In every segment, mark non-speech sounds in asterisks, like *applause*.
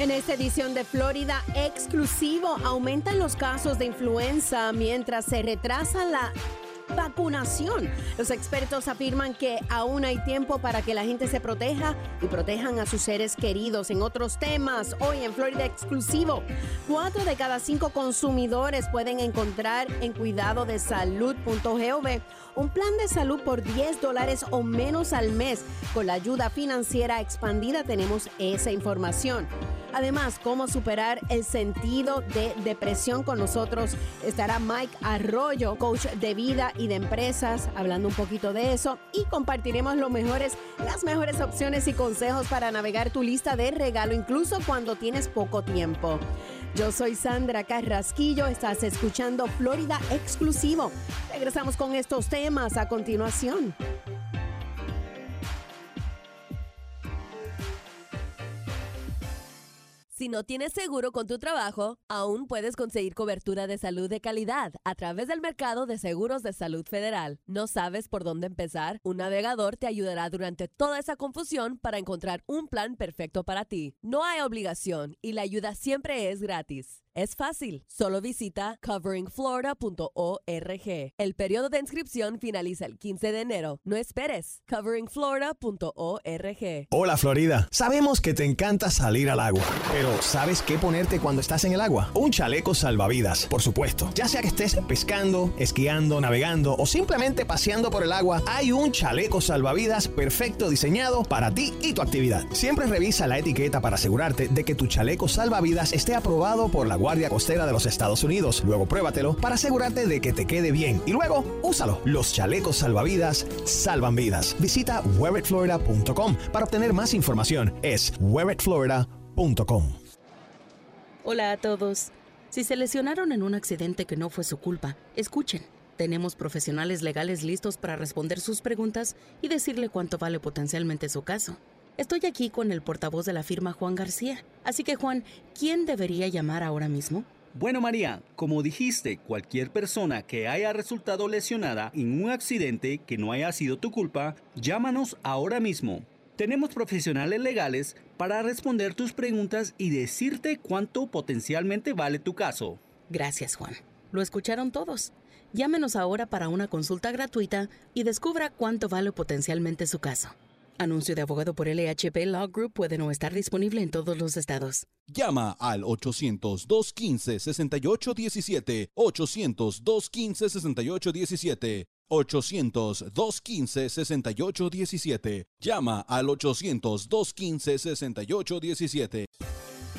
En esta edición de Florida exclusivo, aumentan los casos de influenza mientras se retrasa la vacunación. Los expertos afirman que aún hay tiempo para que la gente se proteja y protejan a sus seres queridos. En otros temas, hoy en Florida exclusivo, cuatro de cada cinco consumidores pueden encontrar en cuidado de un plan de salud por 10 dólares o menos al mes. Con la ayuda financiera expandida tenemos esa información. Además, cómo superar el sentido de depresión con nosotros estará Mike Arroyo, coach de vida y de empresas, hablando un poquito de eso y compartiremos los mejores, las mejores opciones y consejos para navegar tu lista de regalo incluso cuando tienes poco tiempo. Yo soy Sandra Carrasquillo, estás escuchando Florida Exclusivo. Regresamos con estos temas a continuación. Si no tienes seguro con tu trabajo, aún puedes conseguir cobertura de salud de calidad a través del mercado de seguros de salud federal. ¿No sabes por dónde empezar? Un navegador te ayudará durante toda esa confusión para encontrar un plan perfecto para ti. No hay obligación y la ayuda siempre es gratis. Es fácil, solo visita coveringflorida.org. El periodo de inscripción finaliza el 15 de enero. No esperes. coveringflorida.org. Hola Florida, sabemos que te encanta salir al agua, pero ¿sabes qué ponerte cuando estás en el agua? Un chaleco salvavidas, por supuesto. Ya sea que estés pescando, esquiando, navegando o simplemente paseando por el agua, hay un chaleco salvavidas perfecto diseñado para ti y tu actividad. Siempre revisa la etiqueta para asegurarte de que tu chaleco salvavidas esté aprobado por la Guardia Costera de los Estados Unidos. Luego pruébatelo para asegurarte de que te quede bien y luego úsalo. Los chalecos salvavidas salvan vidas. Visita wearitflorida.com para obtener más información. Es wearitflorida.com. Hola a todos. Si se lesionaron en un accidente que no fue su culpa, escuchen. Tenemos profesionales legales listos para responder sus preguntas y decirle cuánto vale potencialmente su caso. Estoy aquí con el portavoz de la firma Juan García. Así que Juan, ¿quién debería llamar ahora mismo? Bueno María, como dijiste, cualquier persona que haya resultado lesionada en un accidente que no haya sido tu culpa, llámanos ahora mismo. Tenemos profesionales legales para responder tus preguntas y decirte cuánto potencialmente vale tu caso. Gracias Juan. Lo escucharon todos. Llámenos ahora para una consulta gratuita y descubra cuánto vale potencialmente su caso. Anuncio de abogado por LHP Law Group puede no estar disponible en todos los estados. Llama al 800-215-6817. 800-215-6817. 800-215-6817. Llama al 800-215-6817.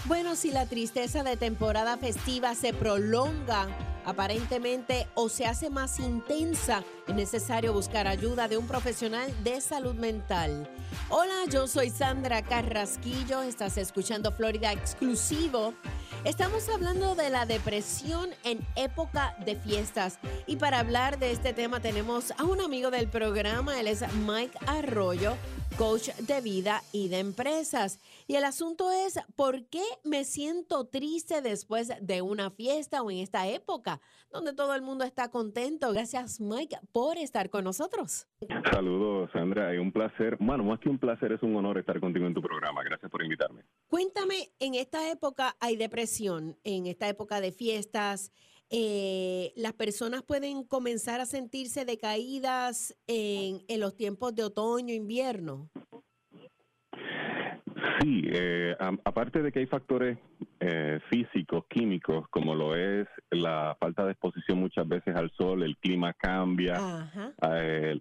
Bueno, si la tristeza de temporada festiva se prolonga aparentemente o se hace más intensa, es necesario buscar ayuda de un profesional de salud mental. Hola, yo soy Sandra Carrasquillo, estás escuchando Florida Exclusivo. Estamos hablando de la depresión en época de fiestas y para hablar de este tema tenemos a un amigo del programa, él es Mike Arroyo coach de vida y de empresas. Y el asunto es, ¿por qué me siento triste después de una fiesta o en esta época donde todo el mundo está contento? Gracias, Mike, por estar con nosotros. Saludos, Sandra. Es un placer. Bueno, más que un placer, es un honor estar contigo en tu programa. Gracias por invitarme. Cuéntame, en esta época hay depresión, en esta época de fiestas. Eh, las personas pueden comenzar a sentirse decaídas en, los tiempos de otoño, invierno. Sí, eh, aparte de que hay factores eh, físicos, químicos, como lo es la falta de exposición muchas veces al sol, el clima cambia,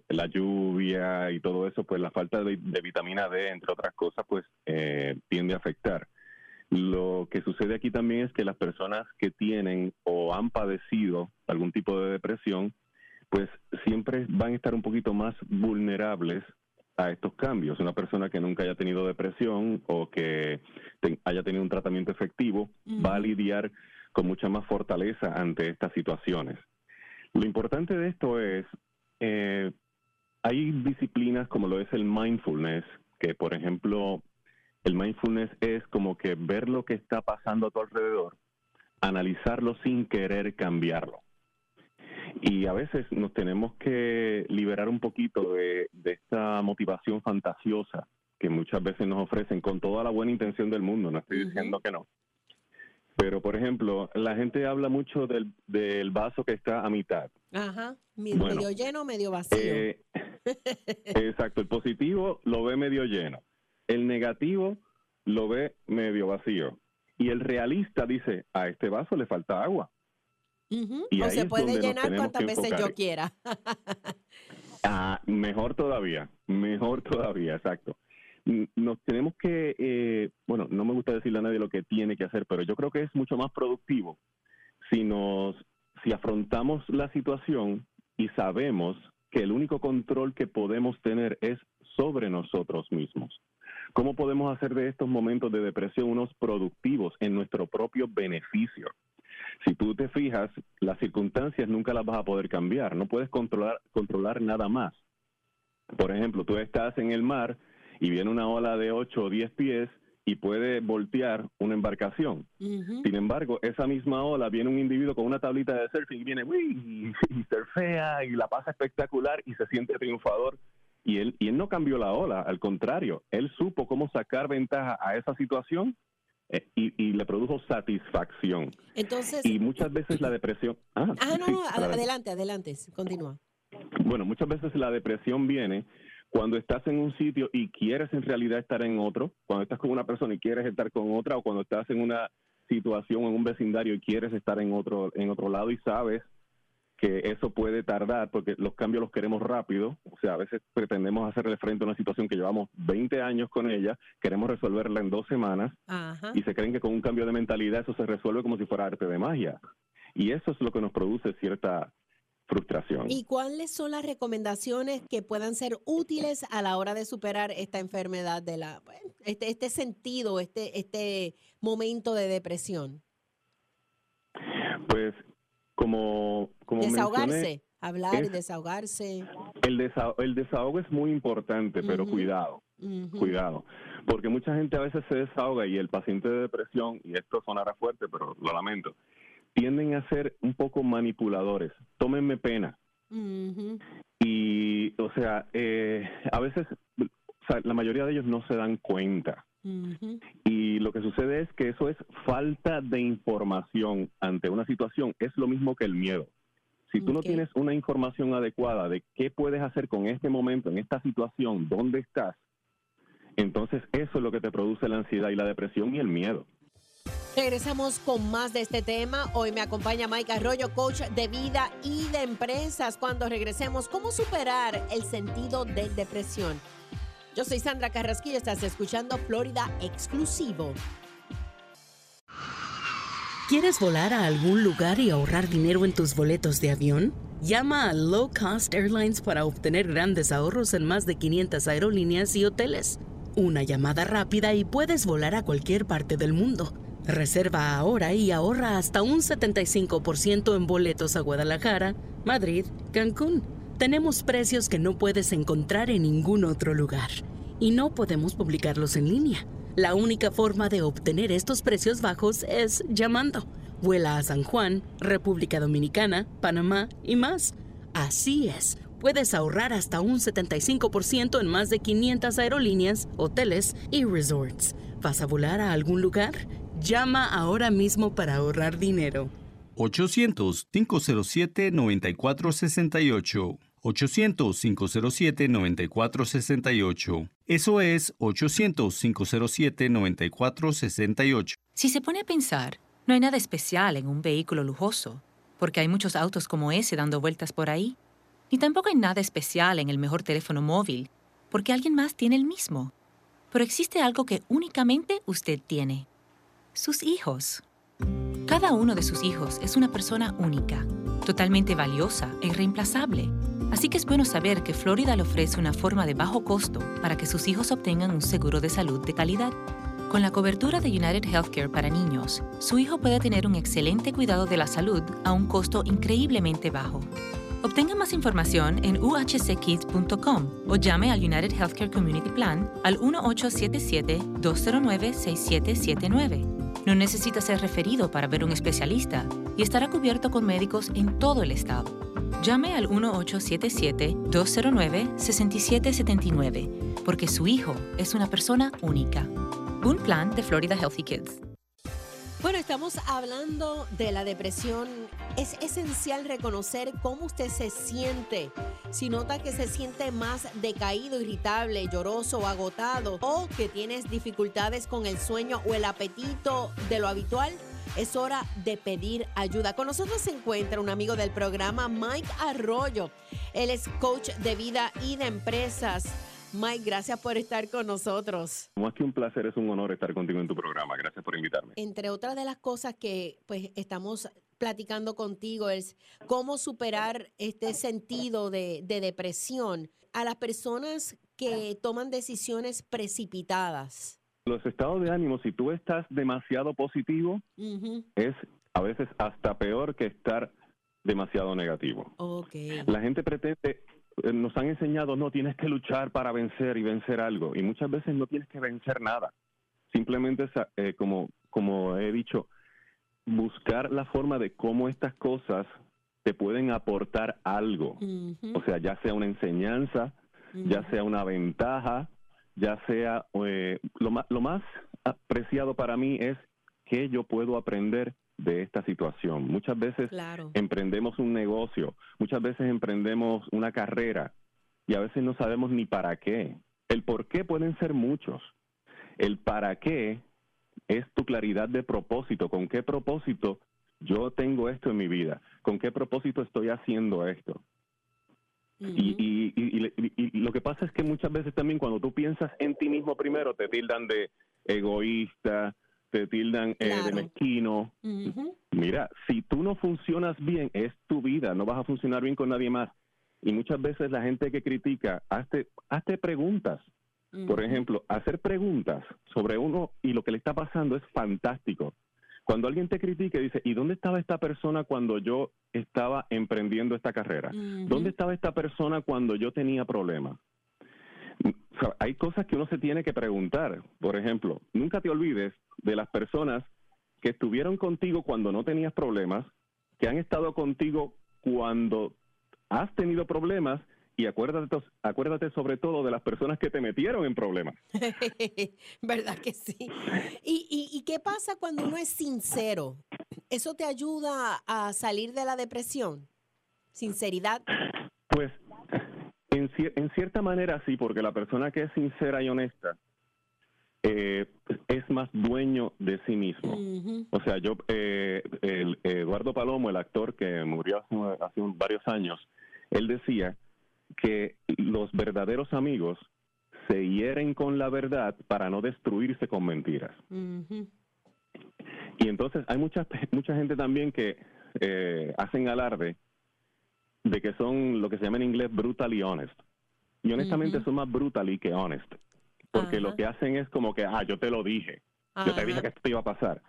la lluvia y todo eso, pues la falta de, de vitamina D, entre otras cosas, pues tiende a afectar. Lo que sucede aquí también es que las personas que tienen o han padecido algún tipo de depresión, pues siempre van a estar un poquito más vulnerables a estos cambios. Una persona que nunca haya tenido depresión o que haya tenido un tratamiento efectivo va a lidiar con mucha más fortaleza ante estas situaciones. Lo importante de esto es, eh, hay disciplinas como lo es el mindfulness, que por ejemplo el mindfulness es como que ver lo que está pasando a tu alrededor, analizarlo sin querer cambiarlo. Y a veces nos tenemos que liberar un poquito de, esta motivación fantasiosa que muchas veces nos ofrecen con toda la buena intención del mundo, no estoy diciendo que no. Pero, por ejemplo, la gente habla mucho del, del vaso que está a mitad. Ajá, medio lleno, medio vacío. Eh, *laughs* exacto, el positivo lo ve medio lleno, el negativo lo ve medio vacío. Y el realista dice, a este vaso le falta agua. o se puede llenar cuantas veces yo quiera. *laughs* ah, mejor todavía, mejor todavía, exacto. Nos tenemos que, eh, bueno, no me gusta decirle a nadie lo que tiene que hacer, pero yo creo que es mucho más productivo si nos, si afrontamos la situación y sabemos que el único control que podemos tener es sobre nosotros mismos. ¿Cómo podemos hacer de estos momentos de depresión unos productivos en nuestro propio beneficio? Si tú te fijas, las circunstancias nunca las vas a poder cambiar, no puedes controlar, controlar nada más. Por ejemplo, tú estás en el mar y viene una ola de 8 o 10 pies y puede voltear una embarcación. Sin embargo, esa misma ola viene un individuo con una tablita de surfing y viene uy, y surfea y la pasa espectacular y se siente triunfador y él, y él no cambió la ola, al contrario, él supo cómo sacar ventaja a esa situación eh, y, le produjo satisfacción. Entonces, y muchas veces la depresión... Ah, ah no, no, adelante, adelante, continúa. Bueno, muchas veces la depresión viene cuando estás en un sitio y quieres en realidad estar en otro, cuando estás con una persona y quieres estar con otra, o cuando estás en una situación, en un vecindario y quieres estar en otro, en otro lado y sabes que eso puede tardar porque los cambios los queremos rápido, o sea, a veces pretendemos hacerle frente a una situación que llevamos 20 años con ella, queremos resolverla en dos semanas y se creen que con un cambio de mentalidad eso se resuelve como si fuera arte de magia. Y eso es lo que nos produce cierta frustración. ¿Y cuáles son las recomendaciones que puedan ser útiles a la hora de superar esta enfermedad de la este, este sentido, este este momento de depresión? Pues como, como desahogarse, hablar y desahogarse. El, el desahogo es muy importante, pero cuidado, cuidado, porque mucha gente a veces se desahoga y el paciente de depresión, y esto sonará fuerte, pero lo lamento, tienden a ser un poco manipuladores. Tómenme pena. Y, o sea, eh, a veces, la mayoría de ellos no se dan cuenta. Y lo que sucede es que eso es falta de información ante una situación. Es lo mismo que el miedo. Si tú no tienes una información adecuada de qué puedes hacer con este momento, en esta situación, dónde estás, entonces eso es lo que te produce la ansiedad y la depresión y el miedo. Regresamos con más de este tema. Hoy me acompaña Mike Arroyo, coach de vida y de empresas. Cuando regresemos, ¿cómo superar el sentido de depresión? Yo soy Sandra Carrasquillo, estás escuchando Florida Exclusivo. ¿Quieres volar a algún lugar y ahorrar dinero en tus boletos de avión? Llama a Low Cost Airlines para obtener grandes ahorros en más de 500 aerolíneas y hoteles. Una llamada rápida y puedes volar a cualquier parte del mundo. Reserva ahora y ahorra hasta un 75% en boletos a Guadalajara, Madrid, Cancún tenemos precios que no puedes encontrar en ningún otro lugar y no podemos publicarlos en línea. La única forma de obtener estos precios bajos es llamando. Vuela a San Juan, República Dominicana, Panamá y más. Así es, puedes ahorrar hasta un 75% en más de 500 aerolíneas, hoteles y resorts. ¿Vas a volar a algún lugar? Llama ahora mismo para ahorrar dinero. 800-507-9468 800-507-9468. Eso es 800-507-9468. Si se pone a pensar, no hay nada especial en un vehículo lujoso, porque hay muchos autos como ese dando vueltas por ahí. Ni tampoco hay nada especial en el mejor teléfono móvil, porque alguien más tiene el mismo. Pero existe algo que únicamente usted tiene. Sus hijos. Cada uno de sus hijos es una persona única, totalmente valiosa e irreemplazable. Así que es bueno saber que Florida le ofrece una forma de bajo costo para que sus hijos obtengan un seguro de salud de calidad. Con la cobertura de United Healthcare para niños, su hijo puede tener un excelente cuidado de la salud a un costo increíblemente bajo. Obtenga más información en uhckids.com o llame al United Healthcare Community Plan al 1877-209-6779. No necesita ser referido para ver un especialista y estará cubierto con médicos en todo el estado. Llame al 1877-209-6779, porque su hijo es una persona única. Un plan de Florida Healthy Kids. Bueno, estamos hablando de la depresión. Es esencial reconocer cómo usted se siente. Si nota que se siente más decaído, irritable, lloroso agotado, o que tienes dificultades con el sueño o el apetito de lo habitual, es hora de pedir ayuda. Con nosotros se encuentra un amigo del programa, Mike Arroyo. Él es coach de vida y de empresas. Mike, gracias por estar con nosotros. Más que un placer, es un honor estar contigo en tu programa. Gracias por invitarme. Entre otras de las cosas que pues estamos platicando contigo es cómo superar este sentido de, depresión a las personas que toman decisiones precipitadas. Los estados de ánimo, si tú estás demasiado positivo, es a veces hasta peor que estar demasiado negativo. Okay. La gente pretende eh, nos han enseñado, no, tienes que luchar para vencer y vencer algo. Y muchas veces no tienes que vencer nada. Simplemente, eh, como, como he dicho, buscar la forma de cómo estas cosas te pueden aportar algo. O sea, ya sea una enseñanza, ya sea una ventaja, ya sea eh, lo, más, lo más apreciado para mí es que yo puedo aprender de esta situación. Muchas veces emprendemos un negocio, muchas veces emprendemos una carrera y a veces no sabemos ni para qué. El por qué pueden ser muchos. El para qué es tu claridad de propósito. ¿Con qué propósito yo tengo esto en mi vida? ¿Con qué propósito estoy haciendo esto? Y, y, lo que pasa es que muchas veces también cuando tú piensas en ti mismo primero te tildan de egoísta, te tildan eh, de mezquino. Mira, si tú no funcionas bien, es tu vida, no vas a funcionar bien con nadie más. Y muchas veces la gente que critica, hazte, hazte preguntas. Por ejemplo, hacer preguntas sobre uno y lo que le está pasando es fantástico. Cuando alguien te critica y dice, ¿y dónde estaba esta persona cuando yo estaba emprendiendo esta carrera? ¿Dónde estaba esta persona cuando yo tenía problemas? hay cosas que uno se tiene que preguntar. Por ejemplo, nunca te olvides de las personas que estuvieron contigo cuando no tenías problemas, que han estado contigo cuando has tenido problemas y acuérdate, acuérdate sobre todo de las personas que te metieron en problemas. *laughs* ¿Verdad que sí? ¿Y, y qué pasa cuando uno es sincero? ¿Eso te ayuda a salir de la depresión? ¿Sinceridad? Pues en, en, cierta manera sí, porque la persona que es sincera y honesta eh, es más dueño de sí mismo. O sea, yo, eh, el, Eduardo Palomo, el actor que murió hace, hace, varios años, él decía que los verdaderos amigos se hieren con la verdad para no destruirse con mentiras. Y entonces hay mucha, mucha gente también que eh, hacen alarde de que son lo que se llama en inglés brutally honest. Y honestamente son más brutally que honest. Porque lo que hacen es como que, ah, yo te lo dije. Yo te dije que esto te iba a pasar.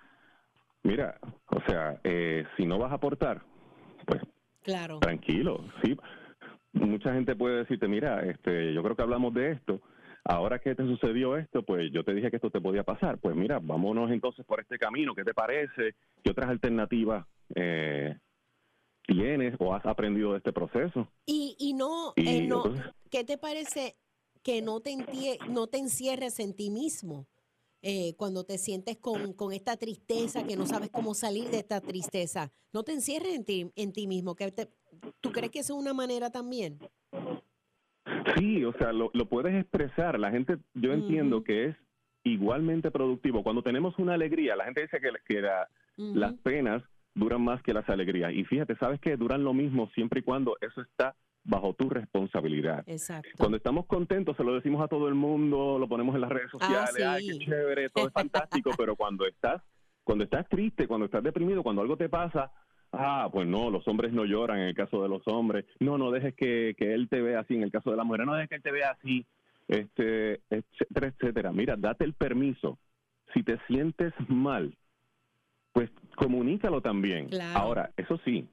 Mira, o sea, eh, si no vas a aportar, pues claro. tranquilo, sí. Mucha gente puede decirte, mira, este, yo creo que hablamos de esto. Ahora que te sucedió esto, pues yo te dije que esto te podía pasar. Pues mira, vámonos entonces por este camino. ¿Qué te parece? ¿Qué otras alternativas eh, tienes o has aprendido de este proceso. Y, y no, eh, no ¿qué te parece que no te, no te encierres en ti mismo? Eh, cuando te sientes con, con, esta tristeza, que no sabes cómo salir de esta tristeza, no te encierres en ti, en ti mismo. Que ¿Tú crees que es una manera también? Sí, o sea, lo, lo puedes expresar. La gente, yo entiendo que es igualmente productivo. Cuando tenemos una alegría, la gente dice que, que las penas duran más que las alegrías. Y fíjate, sabes que duran lo mismo siempre y cuando eso está bajo tu responsabilidad. Exacto. Cuando estamos contentos, se lo decimos a todo el mundo, lo ponemos en las redes ah, sociales, ay, qué chévere, todo es fantástico, *laughs* pero cuando estás, cuando estás triste, cuando estás deprimido, cuando algo te pasa, ah, pues no, los hombres no lloran en el caso de los hombres, no, no dejes que, que él te vea así, en el caso de la mujer, no dejes que él te vea así, este, etcétera, etcétera. Mira, date el permiso. Si te sientes mal, pues comunícalo también. Ahora, eso sí,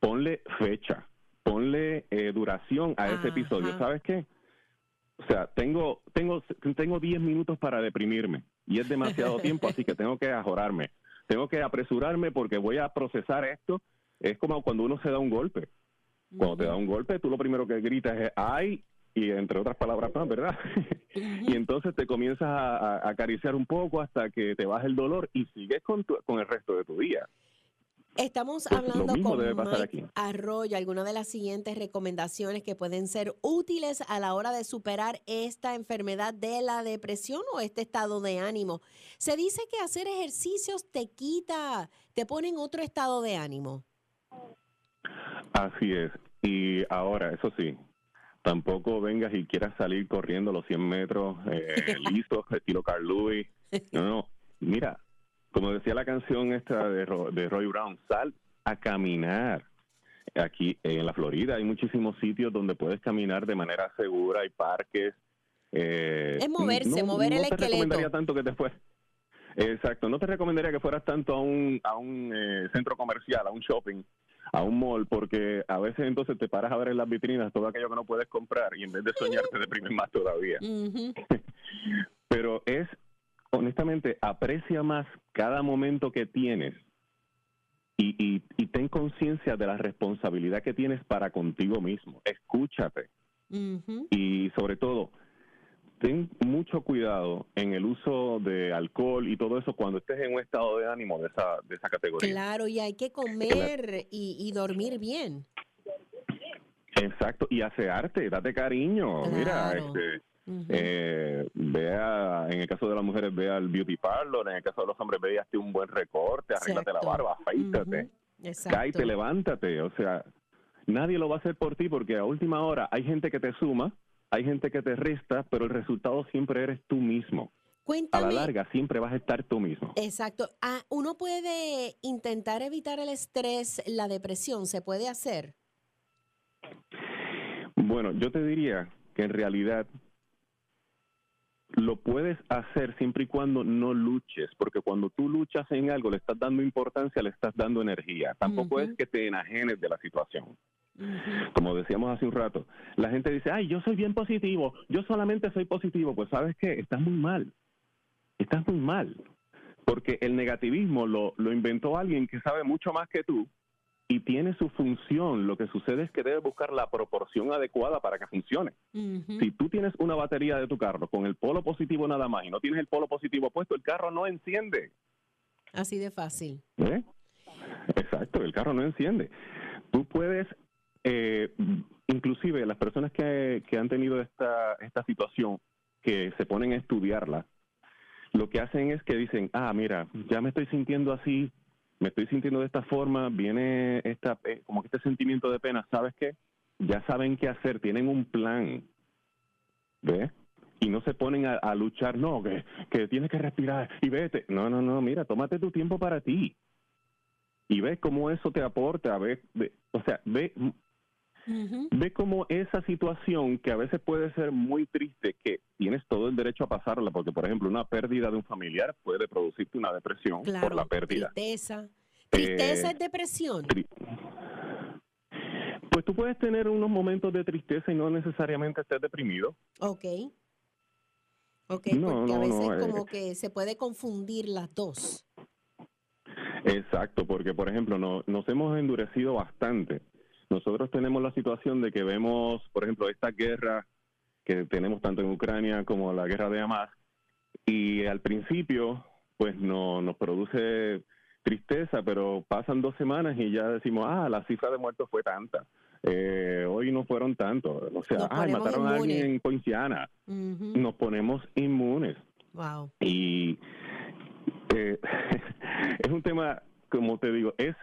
ponle fecha, ponle eh, duración a ese episodio. ¿Sabes qué? O sea, tengo tengo tengo 10 minutos para deprimirme y es demasiado tiempo, así que tengo que ajorarme. Tengo que apresurarme porque voy a procesar esto. Es como cuando uno se da un golpe. Cuando te da un golpe, tú lo primero que gritas es ¡ay! y entre otras palabras más, ¿verdad? *laughs* y entonces te comienzas a, acariciar un poco hasta que te baja el dolor y sigues con, con el resto de tu día. Estamos hablando con Mike Arroyo, algunas de las siguientes recomendaciones que pueden ser útiles a la hora de superar esta enfermedad de la depresión o este estado de ánimo. Se dice que hacer ejercicios te quita, te pone en otro estado de ánimo. Así es. Y ahora, eso sí, tampoco vengas y quieras salir corriendo los 100 metros eh, *laughs* listos, estilo Carl Lewis. No, no. Mira, como decía la canción esta de, de Roy Brown, sal a caminar. Aquí en la Florida hay muchísimos sitios donde puedes caminar de manera segura, hay parques. Eh, es moverse, mover el esqueleto. No te recomendaría tanto que te fueras. Exacto, no te recomendaría que fueras tanto a un, a un eh, centro comercial, a un shopping, a un mall, porque a veces entonces te paras a ver en las vitrinas todo aquello que no puedes comprar y en vez de soñar te deprimes más todavía. *laughs* Pero es honestamente, aprecia más cada momento que tienes y, y, ten conciencia de la responsabilidad que tienes para contigo mismo. Escúchate. Y sobre todo, ten mucho cuidado en el uso de alcohol y todo eso cuando estés en un estado de ánimo de esa, de esa categoría. Claro, y hay que comer y, y dormir bien. Exacto, y asearte, date cariño. Mira, este, eh, vea, en el caso de las mujeres, vea el beauty parlor, en el caso de los hombres, vea un buen recorte, arréglate la barba, afeítate, uh levántate. O sea, nadie lo va a hacer por ti porque a última hora hay gente que te suma, hay gente que te resta, pero el resultado siempre eres tú mismo. a la larga siempre vas a estar tú mismo. Exacto. Ah, uno puede intentar evitar el estrés, la depresión, ¿se puede hacer? Bueno, yo te diría que en realidad lo puedes hacer siempre y cuando no luches, porque cuando tú luchas en algo le estás dando importancia, le estás dando energía. Tampoco es que te enajenes de la situación. Como decíamos hace un rato, la gente dice, ay, yo soy bien positivo, yo solamente soy positivo. Pues sabes qué, estás muy mal, estás muy mal, porque el negativismo lo, lo inventó alguien que sabe mucho más que tú y tiene su función. Lo que sucede es que debe buscar la proporción adecuada para que funcione. Si tú tienes una batería de tu carro con el polo positivo nada más y no tienes el polo positivo puesto, el carro no enciende. Así de fácil. ¿Eh? Exacto, el carro no enciende. Tú puedes, eh, inclusive las personas que, que han tenido esta, esta situación, que se ponen a estudiarla, lo que hacen es que dicen, ah, mira, ya me estoy sintiendo así, me estoy sintiendo de esta forma, viene esta, eh, como este sentimiento de pena, ¿sabes qué? Ya saben qué hacer, tienen un plan, ¿ves? Y no se ponen a, luchar, no, que, tienes que respirar y vete. No, no, no, mira, tómate tu tiempo para ti. Y ve cómo eso te aporta, ve, o sea, ve Ve cómo esa situación, que a veces puede ser muy triste, que tienes todo el derecho a pasarla, porque por ejemplo una pérdida de un familiar puede producirte una depresión por la pérdida. Tristeza. ¿Tristeza es depresión? Pues tú puedes tener unos momentos de tristeza y no necesariamente estés deprimido. Ok. Ok, porque a veces eh, como que se puede confundir las dos. Exacto, porque por ejemplo no, nos hemos endurecido bastante nosotros tenemos la situación de que vemos, por ejemplo, esta guerra que tenemos tanto en Ucrania como la guerra de Hamas, y al principio, pues no, nos produce tristeza, pero pasan dos semanas y ya decimos, ah, la cifra de muertos fue tanta. Eh, hoy no fueron tantos. O sea, ah, mataron a alguien en Poinciana. Nos ponemos inmunes. Wow. Y eh, *laughs* es un tema, como te digo, es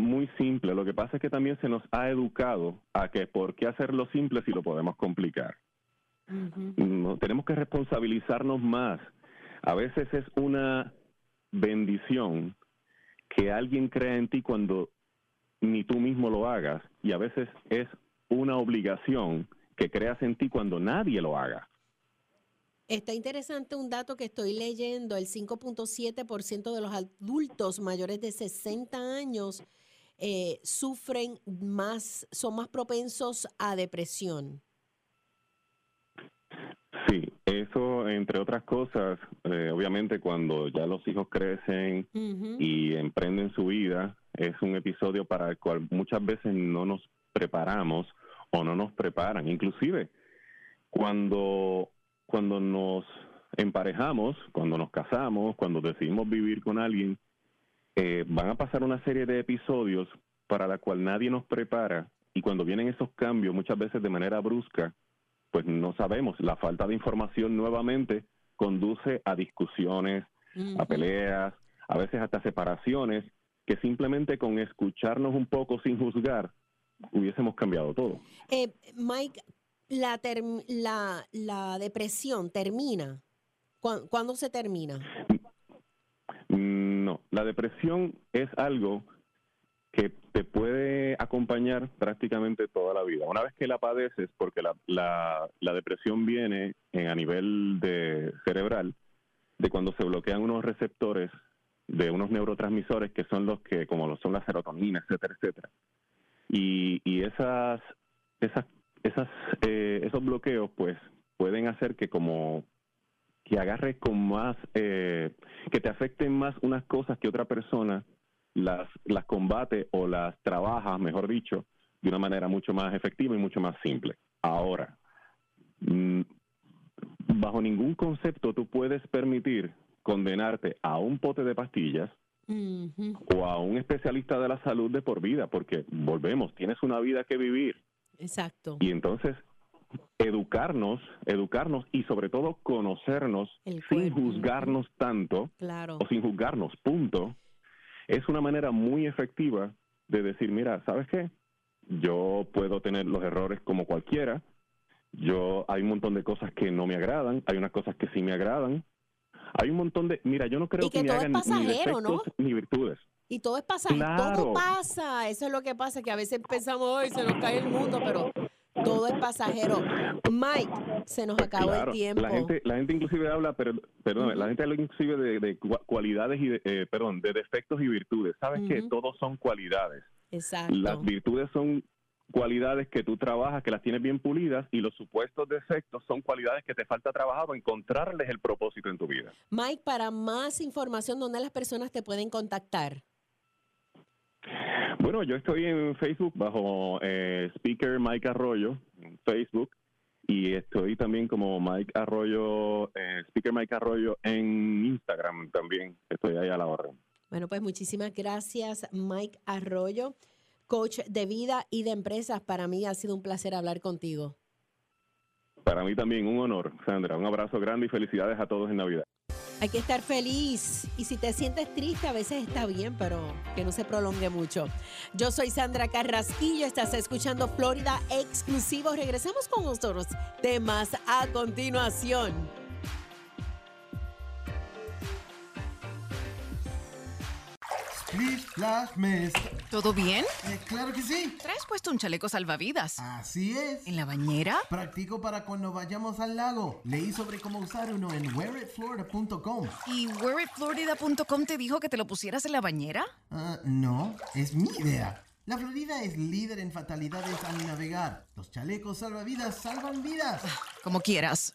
muy simple. Lo que pasa es que también se nos ha educado a que por qué hacerlo simple si lo podemos complicar. no, tenemos que responsabilizarnos más. A veces es una bendición que alguien crea en ti cuando ni tú mismo lo hagas y a veces es una obligación que creas en ti cuando nadie lo haga. Está interesante un dato que estoy leyendo, el 5.7% de los adultos mayores de 60 años eh, sufren más, son más propensos a depresión. Sí, eso entre otras cosas, eh, obviamente cuando ya los hijos crecen y emprenden su vida, es un episodio para el cual muchas veces no nos preparamos o no nos preparan. Inclusive, cuando, cuando nos emparejamos, cuando nos casamos, cuando decidimos vivir con alguien, eh, van a pasar una serie de episodios para la cual nadie nos prepara y cuando vienen esos cambios, muchas veces de manera brusca, pues no sabemos. La falta de información nuevamente conduce a discusiones, a peleas, a veces hasta separaciones, que simplemente con escucharnos un poco sin juzgar, hubiésemos cambiado todo. Eh, Mike, la, la, la depresión termina. ¿Cuándo se termina? No, la depresión es algo que te puede acompañar prácticamente toda la vida. Una vez que la padeces, porque la, la, depresión viene en, a nivel de cerebral, de cuando se bloquean unos receptores de unos neurotransmisores que son los que, como lo son la serotonina, etcétera, etcétera. Y, y esas, esas, esas, eh, esos bloqueos, pues, pueden hacer que como que agarres con más, eh, que te afecten más unas cosas que otra persona las, las combate o las trabaja, mejor dicho, de una manera mucho más efectiva y mucho más simple. Ahora, mm, bajo ningún concepto tú puedes permitir condenarte a un pote de pastillas o a un especialista de la salud de por vida, porque volvemos, tienes una vida que vivir. Exacto. Y entonces educarnos, educarnos y sobre todo conocernos sin juzgarnos tanto o sin juzgarnos, punto, es una manera muy efectiva de decir, mira, ¿sabes qué? Yo puedo tener los errores como cualquiera, yo hay un montón de cosas que no me agradan, hay unas cosas que sí me agradan, hay un montón de, mira, yo no creo que, me hagan ni defectos ni virtudes. Y todo es pasajero, todo pasa, eso es lo que pasa, que a veces pensamos, hoy se nos cae el mundo, pero todo es pasajero. Mike, se nos acabó el tiempo. La gente, la gente inclusive habla, pero, perdón, la gente habla inclusive de, cualidades y de, eh, perdón, de defectos y virtudes. Sabes que todos son cualidades. Exacto. Las virtudes son cualidades que tú trabajas, que las tienes bien pulidas, y los supuestos defectos son cualidades que te falta trabajar o encontrarles el propósito en tu vida. Mike, para más información, ¿dónde las personas te pueden contactar? Bueno, yo estoy en Facebook bajo eh, Speaker Mike Arroyo, en Facebook, y estoy también como Mike Arroyo, eh, Speaker Mike Arroyo en Instagram también. Estoy ahí a la orden. Bueno, pues muchísimas gracias, Mike Arroyo, coach de vida y de empresas. Para mí ha sido un placer hablar contigo. Para mí también un honor, Sandra. Un abrazo grande y felicidades a todos en Navidad. Hay que estar feliz y si te sientes triste a veces está bien, pero que no se prolongue mucho. Yo soy Sandra Carrasquillo, estás escuchando Florida Exclusivo. Regresamos con nosotros. Temas a continuación. ¿Todo bien? Eh, claro que sí. Traes puesto un chaleco salvavidas. Así es. ¿En la bañera? Practico para cuando vayamos al lago. Leí sobre cómo usar uno en wearitflorida.com. ¿Y wearitflorida.com te dijo que te lo pusieras en la bañera? Ah, no, es mi idea. La Florida es líder en fatalidades al navegar. Los chalecos salvavidas salvan vidas. Como quieras.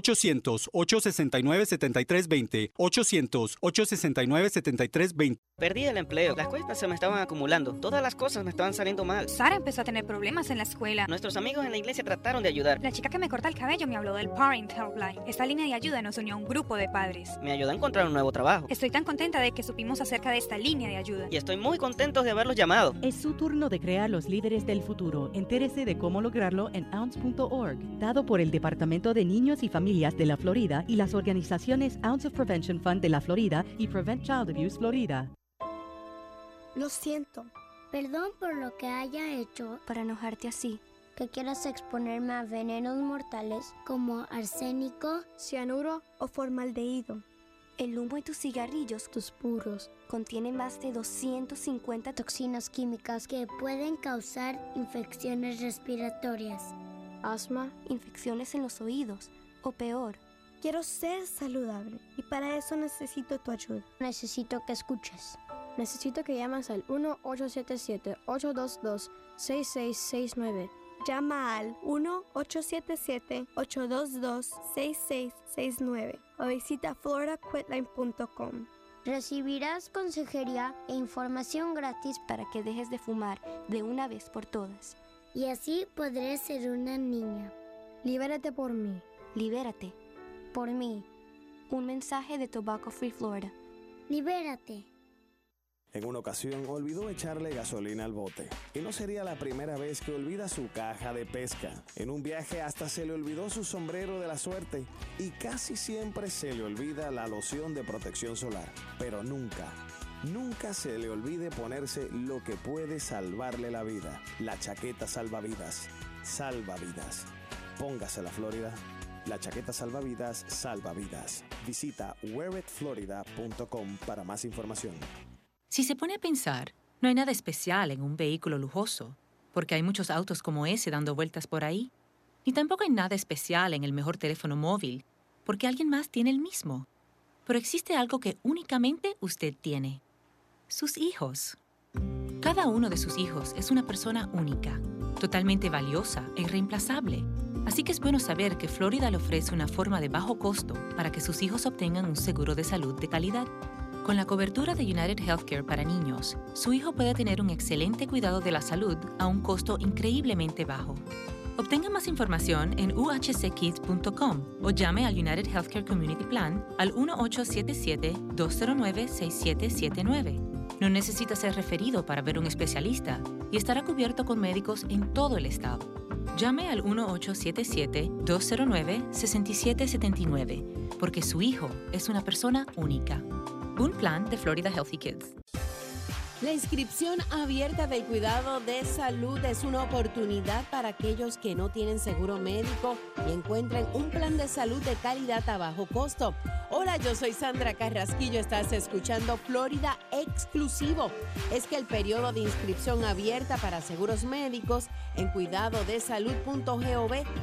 800-869-7320, 800-869-7320. Perdí el empleo, las cuentas se me estaban acumulando, todas las cosas me estaban saliendo mal. Sara empezó a tener problemas en la escuela. Nuestros amigos en la iglesia trataron de ayudar. La chica que me corta el cabello me habló del Parent Helpline. Esta línea de ayuda nos unió a un grupo de padres. Me ayudó a encontrar un nuevo trabajo. Estoy tan contenta de que supimos acerca de esta línea de ayuda. Y estoy muy contento de haberlos llamado. Es su turno de crear los líderes del futuro. Entérese de cómo lo lograrlo en ounce.org, dado por el Departamento de Niños y Familias de la Florida y las organizaciones Ounce of Prevention Fund de la Florida y Prevent Child Abuse Florida. Lo siento. Perdón por lo que haya hecho para enojarte así. Que quieras exponerme a venenos mortales como arsénico, cianuro o formaldehído. El humo de tus cigarrillos, tus puros, contiene más de 250 toxinas químicas que pueden causar infecciones respiratorias, asma, infecciones en los oídos o peor. Quiero ser saludable y para eso necesito tu ayuda. Necesito que escuches. Necesito que llames al 1-877-822-6669. Llama al 1-877-822-6669 o visita floridaquitline.com. Recibirás consejería e información gratis para que dejes de fumar de una vez por todas. y así podré ser una niña. Libérate por mí. Libérate. Por mí. Un mensaje de Tobacco Free Florida. Libérate. En una ocasión olvidó echarle gasolina al bote. Y no sería la primera vez que olvida su caja de pesca. En un viaje hasta se le olvidó su sombrero de la suerte. Y casi siempre se le olvida la loción de protección solar. Pero nunca, nunca se le olvide ponerse lo que puede salvarle la vida. La chaqueta salvavidas. Salvavidas. Póngase la Florida. La chaqueta salvavidas salva vidas. Visita wearitflorida.com para más información. Si se pone a pensar, no hay nada especial en un vehículo lujoso, porque hay muchos autos como ese dando vueltas por ahí. Ni tampoco hay nada especial en el mejor teléfono móvil, porque alguien más tiene el mismo. Pero existe algo que únicamente usted tiene. Sus hijos. Cada uno de sus hijos es una persona única, totalmente valiosa e irreemplazable. Así que es bueno saber que Florida le ofrece una forma de bajo costo para que sus hijos obtengan un seguro de salud de calidad. Con la cobertura de United Healthcare para niños, su hijo puede tener un excelente cuidado de la salud a un costo increíblemente bajo. Obtenga más información en uhckids.com o llame al United Healthcare Community Plan al 1877-209-6779. No necesita ser referido para ver un especialista y estará cubierto con médicos en todo el estado. Llame al 1877-209-6779 porque su hijo es una persona única. Un plan de Florida Healthy Kids. La inscripción abierta del cuidado de salud es una oportunidad para aquellos que no tienen seguro médico y encuentren un plan de salud de calidad a bajo costo. Hola, yo soy Sandra Carrasquillo, estás escuchando Florida Exclusivo. Es que el periodo de inscripción abierta para seguros médicos en cuidado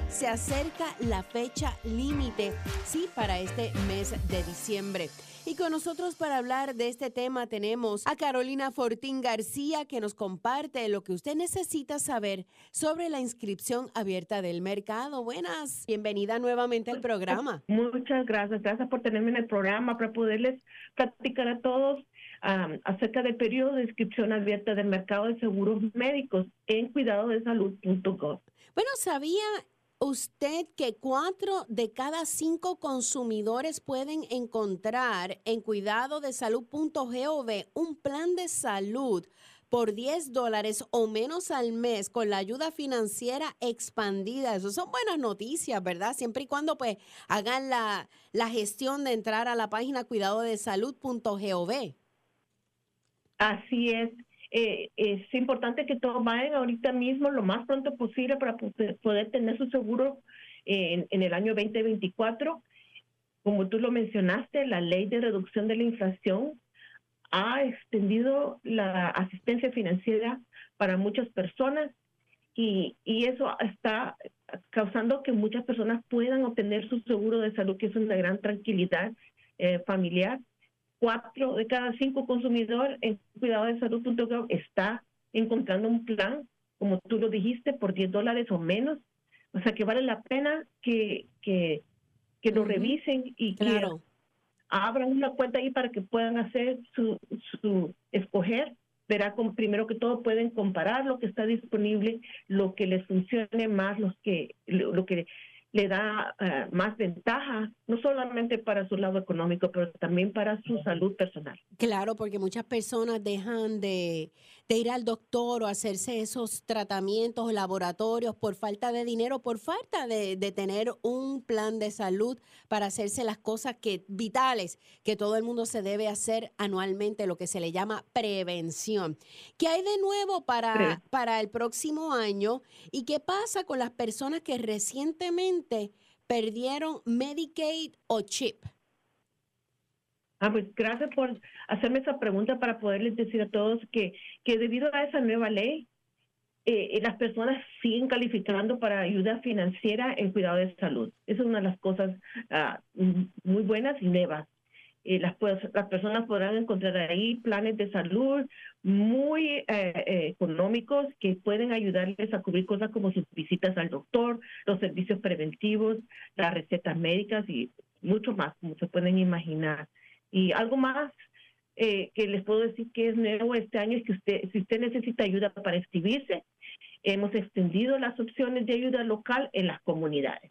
se acerca la fecha límite, sí, para este mes de diciembre. Y con nosotros para hablar de este tema tenemos a Carolina Fortín García que nos comparte lo que usted necesita saber sobre la inscripción abierta del mercado. Buenas, bienvenida nuevamente al programa. Muchas gracias, gracias por tenerme en el programa para poderles platicar a todos um, acerca del periodo de inscripción abierta del mercado de seguros médicos en cuidadodesalud.gov. Bueno, ¿sabía usted que cuatro de cada cinco consumidores pueden encontrar en cuidadodesalud.gov un plan de salud por 10 dólares o menos al mes con la ayuda financiera expandida. Eso son buenas noticias, ¿verdad? Siempre y cuando pues hagan la, la gestión de entrar a la página cuidadodesalud.gov. Así es. Eh, es importante que todos vayan ahorita mismo lo más pronto posible para poder, tener su seguro en, en, el año 2024. Como tú lo mencionaste, la ley de reducción de la inflación ha extendido la asistencia financiera para muchas personas y, y eso está causando que muchas personas puedan obtener su seguro de salud, que es una gran tranquilidad eh, familiar cuatro de cada cinco consumidores en cuidado de salud.gov está encontrando un plan, como tú lo dijiste, por 10 dólares o menos. O sea que vale la pena que, que, que lo revisen y que abran una cuenta ahí para que puedan hacer su, su escoger. Verá, con, primero que todo pueden comparar lo que está disponible, lo que les funcione más, los que, lo, lo que le da eh, más ventaja, no solamente para su lado económico, pero también para su salud personal. Claro, porque muchas personas dejan de, de ir al doctor o hacerse esos tratamientos o laboratorios por falta de dinero, por falta de, de, tener un plan de salud para hacerse las cosas que vitales que todo el mundo se debe hacer anualmente, lo que se le llama prevención. ¿Qué hay de nuevo para, para el próximo año y qué pasa con las personas que recientemente perdieron Medicaid o CHIP? Ah, pues gracias por hacerme esa pregunta para poderles decir a todos que, que debido a esa nueva ley, eh, eh, las personas siguen calificando para ayuda financiera en cuidado de salud. Esa es una de las cosas ah, muy buenas y nuevas. Eh, las, las personas podrán encontrar ahí planes de salud muy económicos que pueden ayudarles a cubrir cosas como sus visitas al doctor, los servicios preventivos, las recetas médicas y mucho más, como se pueden imaginar. Y algo más eh, que les puedo decir que es nuevo este año es que usted, si usted necesita ayuda para inscribirse, hemos extendido las opciones de ayuda local en las comunidades.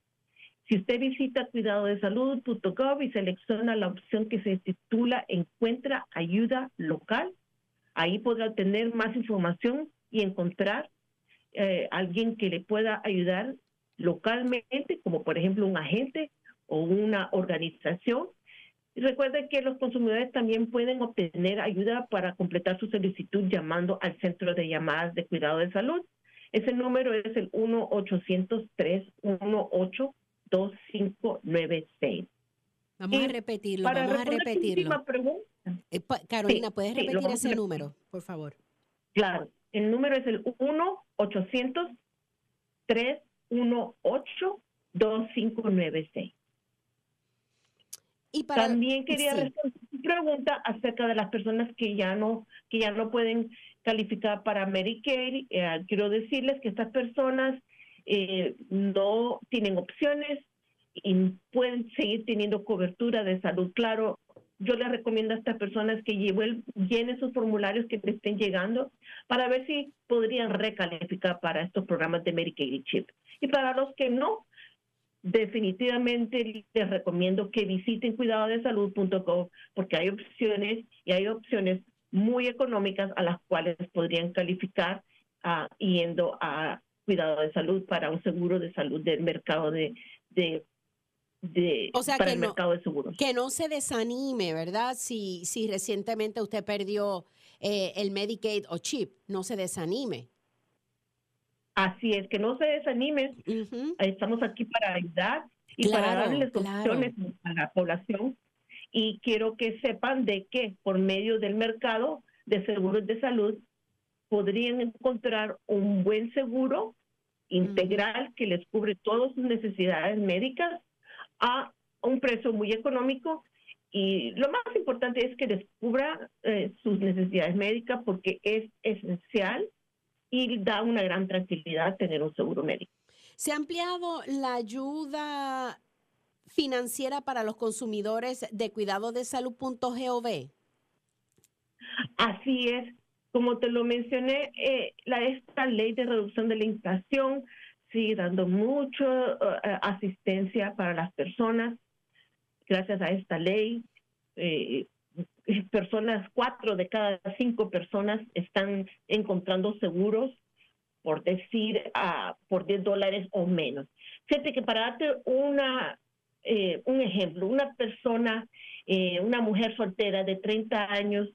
Si usted visita cuidadodesalud.gov y selecciona la opción que se titula Encuentra ayuda local, ahí podrá obtener más información y encontrar eh, alguien que le pueda ayudar localmente, como por ejemplo un agente o una organización y recuerde que los consumidores también pueden obtener ayuda para completar su solicitud llamando al centro de llamadas de cuidado de salud. Ese número es el 1-800-318-2596. Vamos a repetirlo, vamos a repetirlo. Eh, Carolina, ¿puedes repetir ese número, por favor? Claro, el número es el 1-800-318-2596. También quería responder su pregunta acerca de las personas que ya no que ya no pueden calificar para Medicare. Eh, quiero decirles que estas personas eh, no tienen opciones y pueden seguir teniendo cobertura de salud. Claro, yo les recomiendo a estas personas que llenen sus formularios que les estén llegando para ver si podrían recalificar para estos programas de Medicaid y CHIP. Y para los que no, definitivamente les recomiendo que visiten cuidadodesalud.com porque hay opciones y hay opciones muy económicas a las cuales podrían calificar uh, yendo a cuidado de salud para un seguro de salud del mercado de, de, de o sea, para que el no, mercado de seguros. Que no se desanime, ¿verdad? Si, si recientemente usted perdió eh, el Medicaid o CHIP, no se desanime. Así es, que no se desanimen. Estamos aquí para ayudar y para darles opciones a la población. Y quiero que sepan de que por medio del mercado de seguros de salud podrían encontrar un buen seguro integral que les cubre todas sus necesidades médicas a un precio muy económico y lo más importante es que les cubra eh, sus necesidades médicas porque es esencial y da una gran tranquilidad tener un seguro médico. ¿Se ha ampliado la ayuda financiera para los consumidores de cuidado de salud.gov? Así es. Como te lo mencioné, eh, la, esta ley de reducción de la inflación sigue dando mucha eh, asistencia para las personas. Gracias a esta ley, eh, personas, cuatro de cada cinco personas están encontrando seguros, por decir, uh, por 10 dólares o menos. Fíjate que para darte una, eh, un ejemplo, una persona, eh, una mujer soltera de 30 años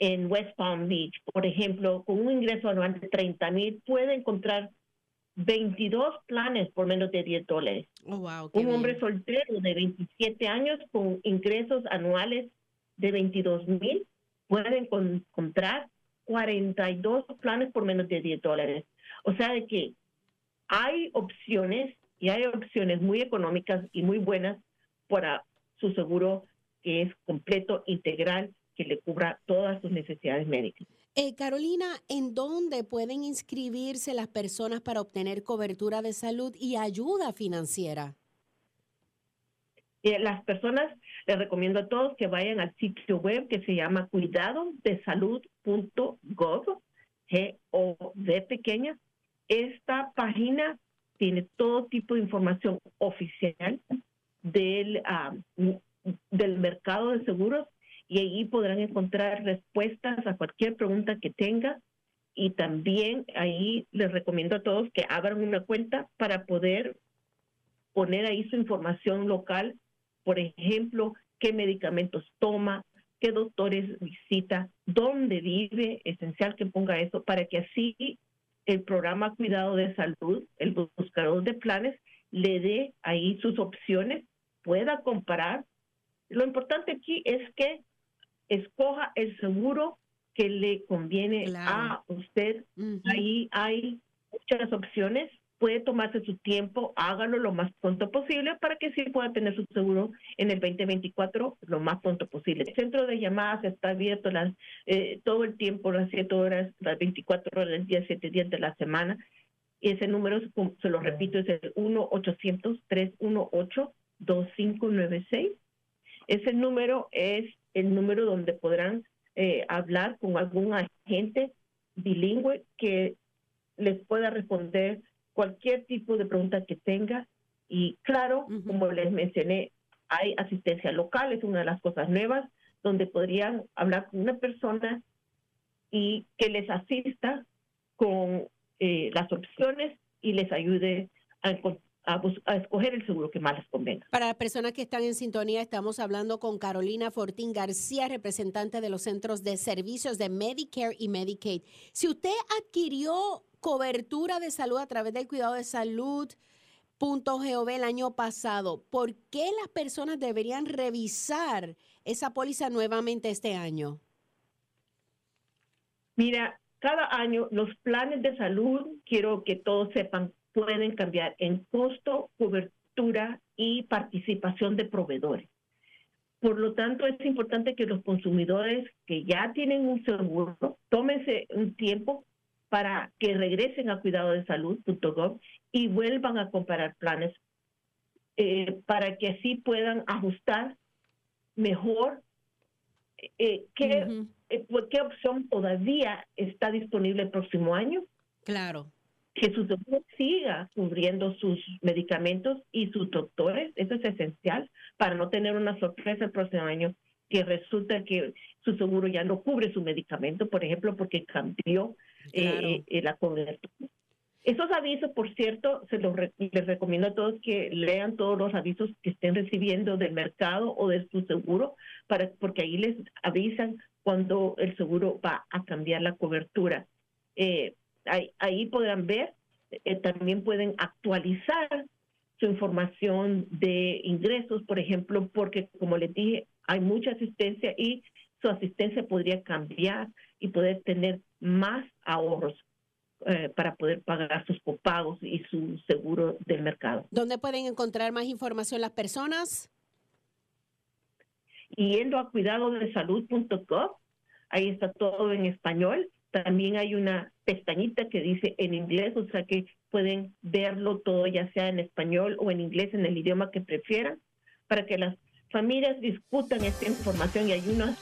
en West Palm Beach, por ejemplo, con un ingreso anual de 30 mil, puede encontrar 22 planes por menos de 10 dólares. Oh, un hombre soltero de 27 años con ingresos anuales de 22 mil pueden encontrar 42 planes por menos de 10 dólares. O sea, de que hay opciones y hay opciones muy económicas y muy buenas para su seguro que es completo, integral, que le cubra todas sus necesidades médicas. Eh, Carolina, ¿en dónde pueden inscribirse las personas para obtener cobertura de salud y ayuda financiera? Eh, las personas, les recomiendo a todos que vayan al sitio web que se llama cuidadodesalud.gov, G-O-V pequeña. Esta página tiene todo tipo de información oficial del, del mercado de seguros y ahí podrán encontrar respuestas a cualquier pregunta que tenga. Y también ahí les recomiendo a todos que abran una cuenta para poder poner ahí su información local por ejemplo, qué medicamentos toma, qué doctores visita, dónde vive, esencial que ponga eso para que así el programa Cuidado de Salud, el buscador de planes, le dé ahí sus opciones, pueda comparar lo importante aquí es que escoja el seguro que le conviene a usted. Ahí hay muchas opciones. Puede tomarse su tiempo, hágalo lo más pronto posible para que sí pueda tener su seguro en el 2024 lo más pronto posible. El centro de llamadas está abierto las, eh, todo el tiempo, las 7 horas, las 24 horas del día, 7 días de la semana. Y ese número, se lo repito, es el 1-800-318-2596. Ese número es el número donde podrán eh, hablar con algún agente bilingüe que les pueda responder cualquier tipo de pregunta que tenga. Y claro, como les mencioné, hay asistencia local, es una de las cosas nuevas, donde podrían hablar con una persona y que les asista con eh, las opciones y les ayude a, a, escoger el seguro que más les convenga. Para las personas que están en sintonía, estamos hablando con Carolina Fortín García, representante de los centros de servicios de Medicare y Medicaid. Si usted adquirió cobertura de salud a través del cuidado de salud, .gov el año pasado. ¿Por qué las personas deberían revisar esa póliza nuevamente este año? Mira, cada año los planes de salud, quiero que todos sepan, pueden cambiar en costo, cobertura y participación de proveedores. Por lo tanto, es importante que los consumidores que ya tienen un seguro tómense un tiempo para que regresen a cuidado de salud.gov y vuelvan a comparar planes eh, para que así puedan ajustar mejor eh, qué, eh, qué opción todavía está disponible el próximo año. Claro que su doctor siga cubriendo sus medicamentos y sus doctores. Eso es esencial para no tener una sorpresa el próximo año que resulta que su seguro ya no cubre su medicamento, por ejemplo, porque cambió eh, eh, la cobertura. Esos avisos, por cierto, se los les recomiendo a todos que lean todos los avisos que estén recibiendo del mercado o de su seguro, para, porque ahí les avisan cuando el seguro va a cambiar la cobertura. Eh, ahí, podrán ver, eh, también pueden actualizar su información de ingresos, por ejemplo, porque como les dije, hay mucha asistencia y su asistencia podría cambiar y poder tener más ahorros eh, para poder pagar sus copagos y su seguro del mercado. ¿Dónde pueden encontrar más información las personas? Yendo a cuidado de salud.com, ahí está todo en español también hay una pestañita que dice en inglés, o sea que pueden verlo todo, ya sea en español o en inglés, en el idioma que prefieran, para que las familias discutan esta información y hay unos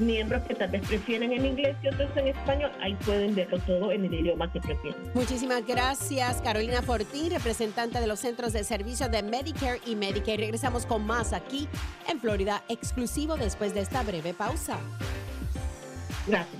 miembros que tal vez prefieren en inglés y otros en español, ahí pueden verlo todo en el idioma que prefieran. Muchísimas gracias, Carolina Fortín, representante de los centros de servicio de Medicare y Medicaid. Regresamos con más aquí en Florida, exclusivo después de esta breve pausa. Gracias.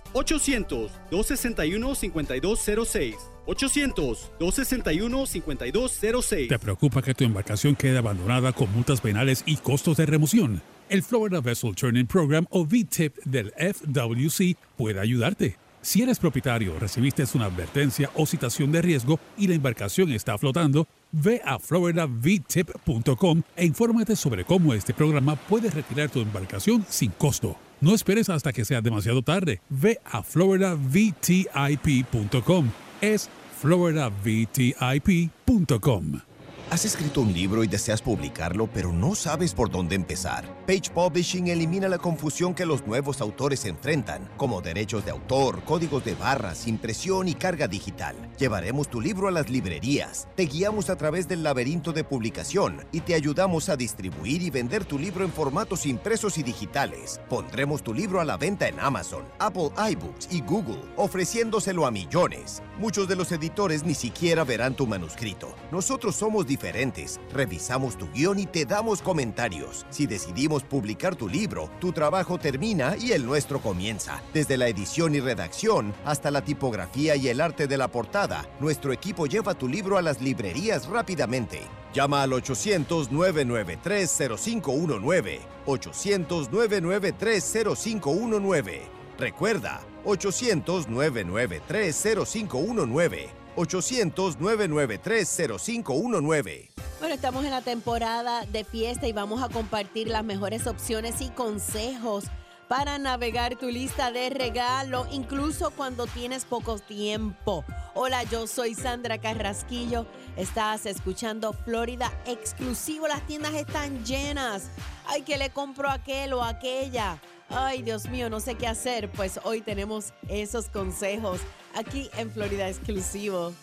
800-261-5206. 800-261-5206. ¿Te preocupa que tu embarcación quede abandonada con multas penales y costos de remoción? El Florida Vessel Turning Program o VTIP del FWC puede ayudarte. Si eres propietario, recibiste una advertencia o citación de riesgo y la embarcación está flotando, ve a floridavtip.com e infórmate sobre cómo este programa puede retirar tu embarcación sin costo. No esperes hasta que sea demasiado tarde. Ve a floridavtip.com es floridavtip.com. Has escrito un libro y deseas publicarlo, pero no sabes por dónde empezar. Page Publishing elimina la confusión que los nuevos autores enfrentan, como derechos de autor, códigos de barras, impresión y carga digital. Llevaremos tu libro a las librerías, te guiamos a través del laberinto de publicación y te ayudamos a distribuir y vender tu libro en formatos impresos y digitales. Pondremos tu libro a la venta en Amazon, Apple iBooks y Google, ofreciéndoselo a millones. Muchos de los editores ni siquiera verán tu manuscrito Nosotros somos diferentes. Revisamos tu guion y te damos comentarios. Si decidimos publicar tu libro, tu trabajo termina y el nuestro comienza. Desde la edición y redacción hasta la tipografía y el arte de la portada, nuestro equipo lleva tu libro a las librerías rápidamente. Llama al 800-993-0519. 800-993-0519. Recuerda, 800-993-0519. 800-993-0519. Bueno, estamos en la temporada de fiesta y vamos a compartir las mejores opciones y consejos para navegar tu lista de regalo, incluso cuando tienes poco tiempo. Hola, yo soy Sandra Carrasquillo. Estás escuchando Florida Exclusivo. Las tiendas están llenas. Ay, que le compro aquel o aquella. Ay, Dios mío, no sé qué hacer. Pues hoy tenemos esos consejos aquí en Florida Exclusivo.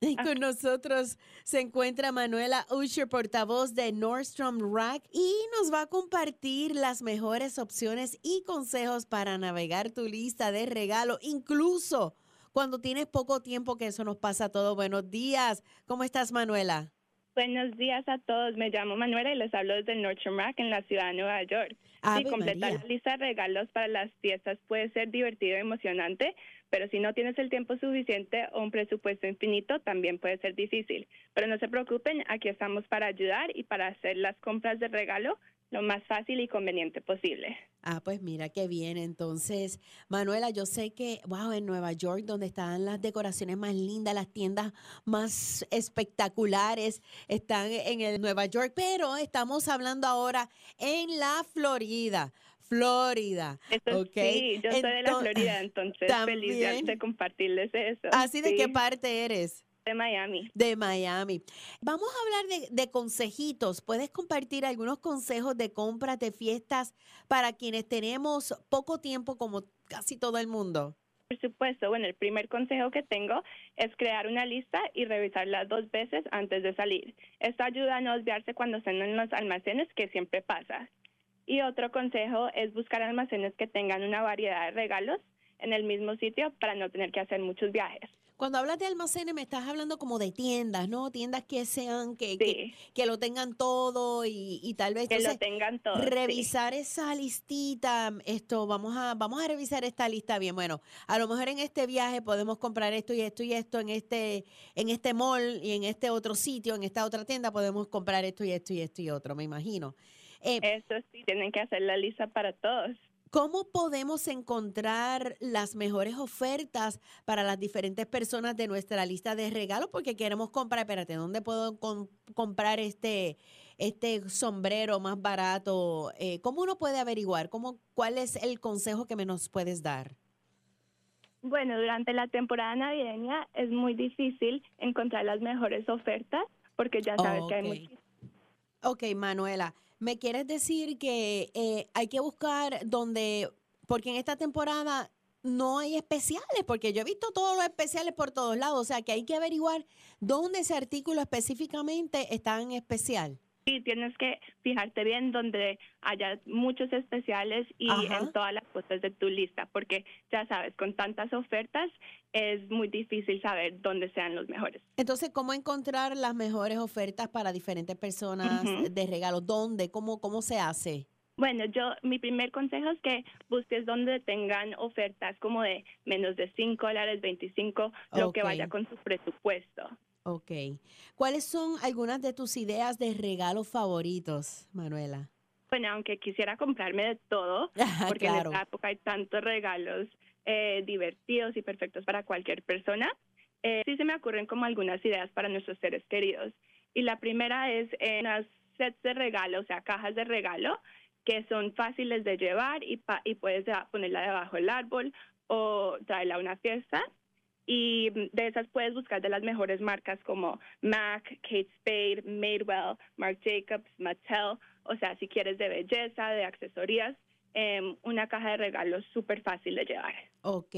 Y con nosotros se encuentra Manuela Usher, portavoz de Nordstrom Rack, y nos va a compartir las mejores opciones y consejos para navegar tu lista de regalo, incluso cuando tienes poco tiempo, que eso nos pasa a todos. Buenos días. ¿Cómo estás, Manuela? Buenos días a todos. Me llamo Manuela y les hablo desde Nordstrom Rack en la ciudad de Nueva York. Sí, completar María. la lista de regalos para las fiestas puede ser divertido y emocionante, pero si no tienes el tiempo suficiente o un presupuesto infinito, también puede ser difícil. Pero no se preocupen, aquí estamos para ayudar y para hacer las compras de regalo lo más fácil y conveniente posible. Ah, pues mira qué bien. Entonces, Manuela, yo sé que, wow, en Nueva York, donde están las decoraciones más lindas, las tiendas más espectaculares, están en el Nueva York, pero estamos hablando ahora en la Florida. Florida. Eso ¿ok? sí, yo soy de la Florida, entonces *laughs* feliz de, ¿También? compartirles eso. ¿Así de qué Sí, parte eres? De Miami. De Miami. Vamos a hablar de, de consejitos. ¿Puedes compartir algunos consejos de compras de fiestas para quienes tenemos poco tiempo como casi todo el mundo? Por supuesto, bueno, el primer consejo que tengo es crear una lista y revisarla dos veces antes de salir. Esto ayuda a no desviarse cuando estén en los almacenes, que siempre pasa. Y otro consejo es buscar almacenes que tengan una variedad de regalos en el mismo sitio para no tener que hacer muchos viajes. Cuando hablas de almacenes me estás hablando como de tiendas, ¿no? Tiendas que sean, que, que, que lo tengan todo y, y tal vez Que lo entonces, tengan todo, sí. revisar esa listita, esto, vamos a, vamos a revisar esta lista bien. Bueno, a lo mejor en este viaje podemos comprar esto y esto y esto en este, en este mall y en este otro sitio, en esta otra tienda podemos comprar esto y esto y esto y otro, me imagino. Eh, Eso sí, tienen que hacer la lista para todos. ¿Cómo podemos encontrar las mejores ofertas para las diferentes personas de nuestra lista de regalos? Porque queremos comprar, espérate, ¿dónde puedo com- comprar este, este sombrero más barato? Eh, ¿Cómo uno puede averiguar? ¿Cómo, ¿Cuál es el consejo que me nos puedes dar? Bueno, durante la temporada navideña es muy difícil encontrar las mejores ofertas porque ya sabes que hay muchísimas. Ok, Manuela, ¿me quieres decir que eh, hay que buscar donde, porque en esta temporada no hay especiales, porque yo he visto todos los especiales por todos lados, o sea que hay que averiguar dónde ese artículo específicamente está en especial. Sí, tienes que fijarte bien donde haya muchos especiales y Ajá. en todas las cosas de tu lista, porque ya sabes, con tantas ofertas es muy difícil saber dónde sean los mejores. Entonces, ¿cómo encontrar las mejores ofertas para diferentes personas Ujú. de regalo? ¿Dónde? ¿Cómo, ¿Cómo se hace? Bueno, yo, mi primer consejo es que busques donde tengan ofertas como de menos de 5 dólares, 25, lo que vaya con su presupuesto. Ok. ¿Cuáles son algunas de tus ideas de regalos favoritos, Manuela? Bueno, aunque quisiera comprarme de todo, *laughs* porque claro. en esta época hay tantos regalos eh, divertidos y perfectos para cualquier persona, eh, sí se me ocurren como algunas ideas para nuestros seres queridos. Y la primera es eh, unas sets de regalo, o sea, cajas de regalo, que son fáciles de llevar y, pa- y puedes ah, ponerla debajo del árbol o traerla a una fiesta. Y de esas puedes buscar de las mejores marcas como MAC, Kate Spade, Madewell, Marc Jacobs, Mattel. O sea, si quieres de belleza, de accesorías, em, una caja de regalos súper fácil de llevar. Ok,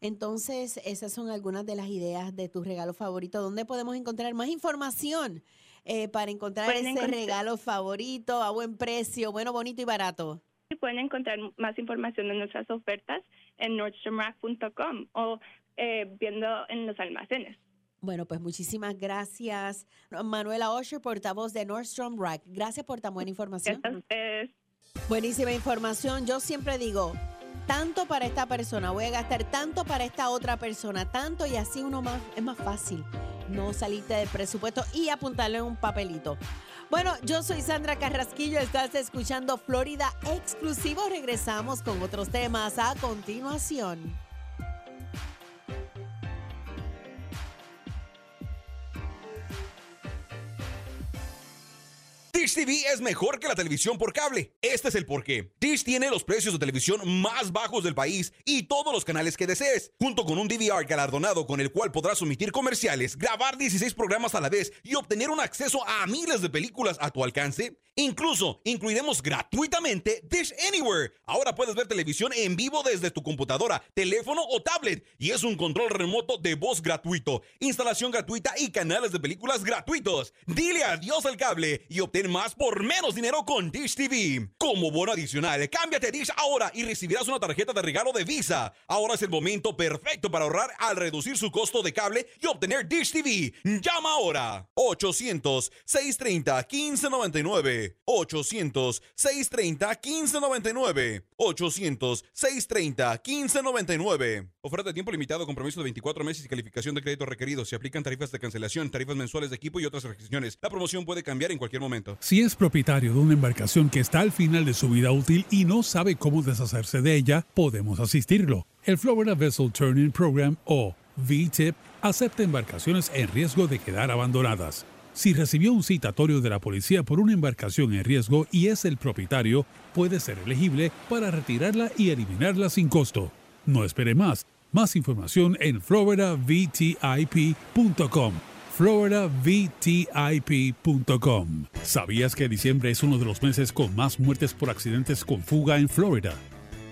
entonces esas son algunas de las ideas de tu regalo favorito. ¿Dónde podemos encontrar más información eh, para encontrar Pueden ese encontrar- regalo favorito a buen precio, bueno, bonito y barato? Pueden encontrar más información de nuestras ofertas en nordstromrack.com o eh, viendo en los almacenes. Bueno, pues muchísimas gracias, Manuela Osher, portavoz de Nordstrom Rack. Gracias por tan buena información. Buenísima información. Yo siempre digo, tanto para esta persona, voy a gastar tanto para esta otra persona, tanto y así uno más es más fácil no salirte del presupuesto y apuntarle en un papelito. Bueno, yo soy Sandra Carrasquillo, estás escuchando Florida Exclusivo. Regresamos con otros temas a continuación. Dish TV es mejor que la televisión por cable. Este es el porqué. Dish tiene los precios de televisión más bajos del país y todos los canales que desees, junto con un DVR galardonado con el cual podrás omitir comerciales, grabar 16 programas a la vez y obtener un acceso a miles de películas a tu alcance. Incluso incluiremos gratuitamente Dish Anywhere. Ahora puedes ver televisión en vivo desde tu computadora, teléfono o tablet y es un control remoto de voz gratuito, instalación gratuita y canales de películas gratuitos. Dile adiós al cable y obtén más por menos dinero con Dish TV. Como bono adicional, cámbiate Dish ahora y recibirás una tarjeta de regalo de Visa. Ahora es el momento perfecto para ahorrar al reducir su costo de cable y obtener Dish TV. Llama ahora 800 630 1599 800 630 1599 800 630 1599 Oferta de tiempo limitado, compromiso de 24 meses y calificación de crédito requerido. Se aplican tarifas de cancelación, tarifas mensuales de equipo y otras restricciones. La promoción puede cambiar en cualquier momento. Si es propietario de una embarcación que está al final de su vida útil y no sabe cómo deshacerse de ella, podemos asistirlo. El Florida Vessel Turning Program o VTIP acepta embarcaciones en riesgo de quedar abandonadas. Si recibió un citatorio de la policía por una embarcación en riesgo y es el propietario, puede ser elegible para retirarla y eliminarla sin costo. No espere más. Más información en floridavtip.com. floridavtip.com. ¿Sabías que diciembre es uno de los meses con más muertes por accidentes con fuga en Florida?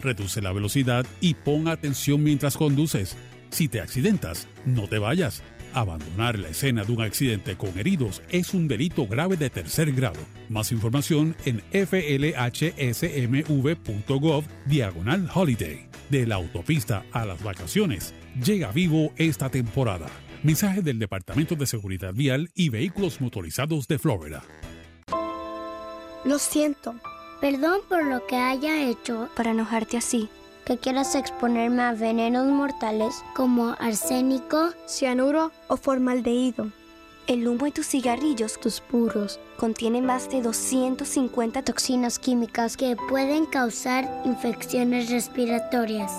Reduce la velocidad y pon atención mientras conduces. Si te accidentas, no te vayas. Abandonar la escena de un accidente con heridos es un delito grave de tercer grado. Más información en flhsmv.gov diagonal holiday. De la autopista a las vacaciones, llega vivo esta temporada. Mensaje del Departamento de Seguridad Vial y Vehículos Motorizados de Florida. Lo siento. Perdón por lo que haya hecho para enojarte así. Que quieras exponerme a venenos mortales como arsénico, cianuro o formaldehído. El humo de tus cigarrillos, tus puros, contiene más de 250 toxinas químicas que pueden causar infecciones respiratorias,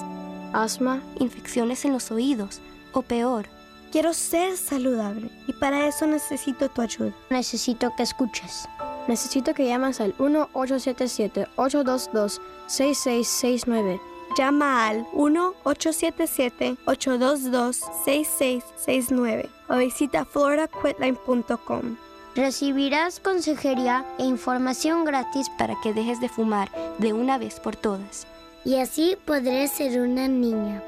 asma, infecciones en los oídos o peor. Quiero ser saludable y para eso necesito tu ayuda. Necesito que escuches. Necesito que llames al 1-877-822-6669. Llama al 1-877-822-6669 o visita floridaquitline.com. Recibirás consejería e información gratis para que dejes de fumar de una vez por todas. Y así podré ser una niña.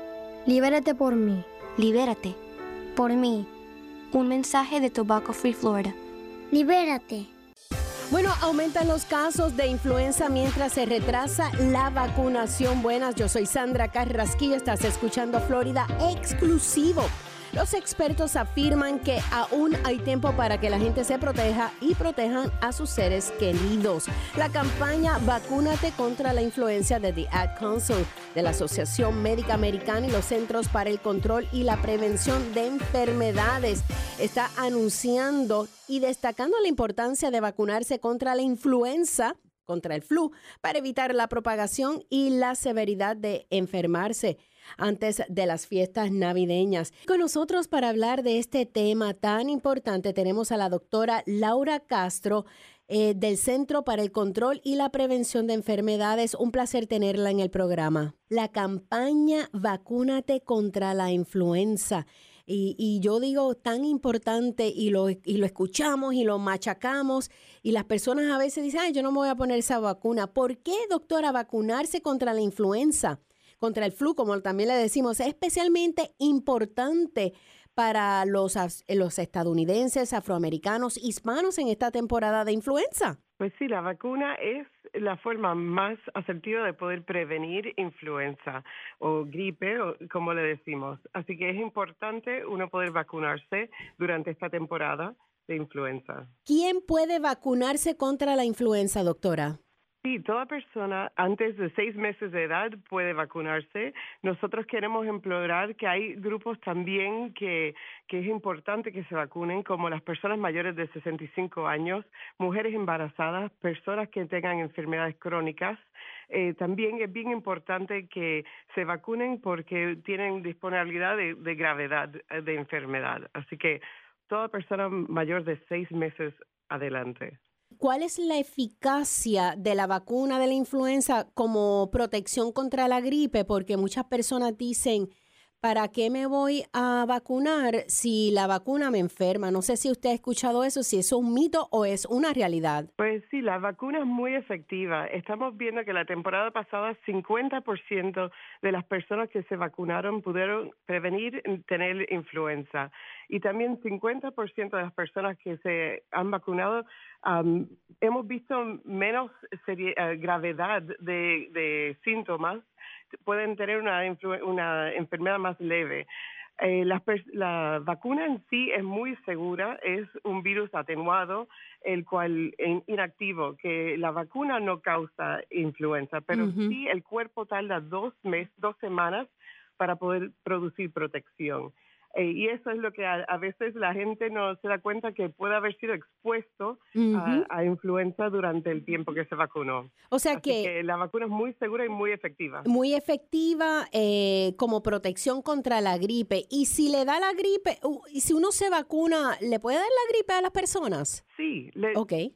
Libérate por mí. Libérate. Por mí. Un mensaje de Tobacco Free Florida. Libérate. Bueno, aumentan los casos de influenza mientras se retrasa la vacunación. Buenas, yo soy Sandra Carrasquillo, estás escuchando Florida exclusivo. Los expertos afirman que aún hay tiempo para que la gente se proteja y protejan a sus seres queridos. La campaña Vacúnate contra la influencia de The Ad Council de la Asociación Médica Americana y los Centros para el Control y la Prevención de Enfermedades está anunciando y destacando la importancia de vacunarse contra la influenza contra el flu para evitar la propagación y la severidad de enfermarse antes de las fiestas navideñas. Con nosotros para hablar de este tema tan importante tenemos a la doctora Laura Castro. Eh, del Centro para el Control y la Prevención de Enfermedades. Un placer tenerla en el programa. La campaña Vacúnate contra la influenza. Y, yo digo tan importante y lo, y lo escuchamos y lo machacamos y las personas a veces dicen, ay, yo no me voy a poner esa vacuna. ¿Por qué, doctora, vacunarse contra la influenza? Contra el flu, como también le decimos, es especialmente importante para los, los estadounidenses, afroamericanos, hispanos en esta temporada de influenza? Pues sí, la vacuna es la forma más asertiva de poder prevenir influenza o gripe, o como le decimos. Así que es importante uno poder vacunarse durante esta temporada de influenza. ¿Quién puede vacunarse contra la influenza, doctora? Sí, toda persona antes de seis meses de edad puede vacunarse. Nosotros queremos implorar que hay grupos también que, que es importante que se vacunen, como las personas mayores de 65 años, mujeres embarazadas, personas que tengan enfermedades crónicas. Eh, también es bien importante que se vacunen porque tienen disponibilidad de, de gravedad de enfermedad. Así que toda persona mayor de seis meses adelante. ¿Cuál es la eficacia de la vacuna de la influenza como protección contra la gripe? Porque muchas personas dicen, ¿para qué me voy a vacunar si la vacuna me enferma? No sé si usted ha escuchado eso, si eso es un mito o es una realidad. Pues sí, la vacuna es muy efectiva. Estamos viendo que la temporada pasada 50% de las personas que se vacunaron pudieron prevenir tener influenza. Y también 50% de las personas que se han vacunado hemos visto menos eh, gravedad de, de síntomas pueden tener una, una enfermedad más leve. Eh, la, la, vacuna en sí es muy segura, es un virus atenuado, el cual es inactivo, que la vacuna no causa influenza, pero sí el cuerpo tarda dos meses, dos semanas para poder producir protección. Eh, y eso es lo que a, veces la gente no se da cuenta que puede haber sido expuesto a, influenza durante el tiempo que se vacunó. O sea que, la vacuna es muy segura y muy efectiva. Muy efectiva eh, como protección contra la gripe. Y si le da la gripe, y si uno se vacuna, ¿le puede dar la gripe a las personas? Sí, le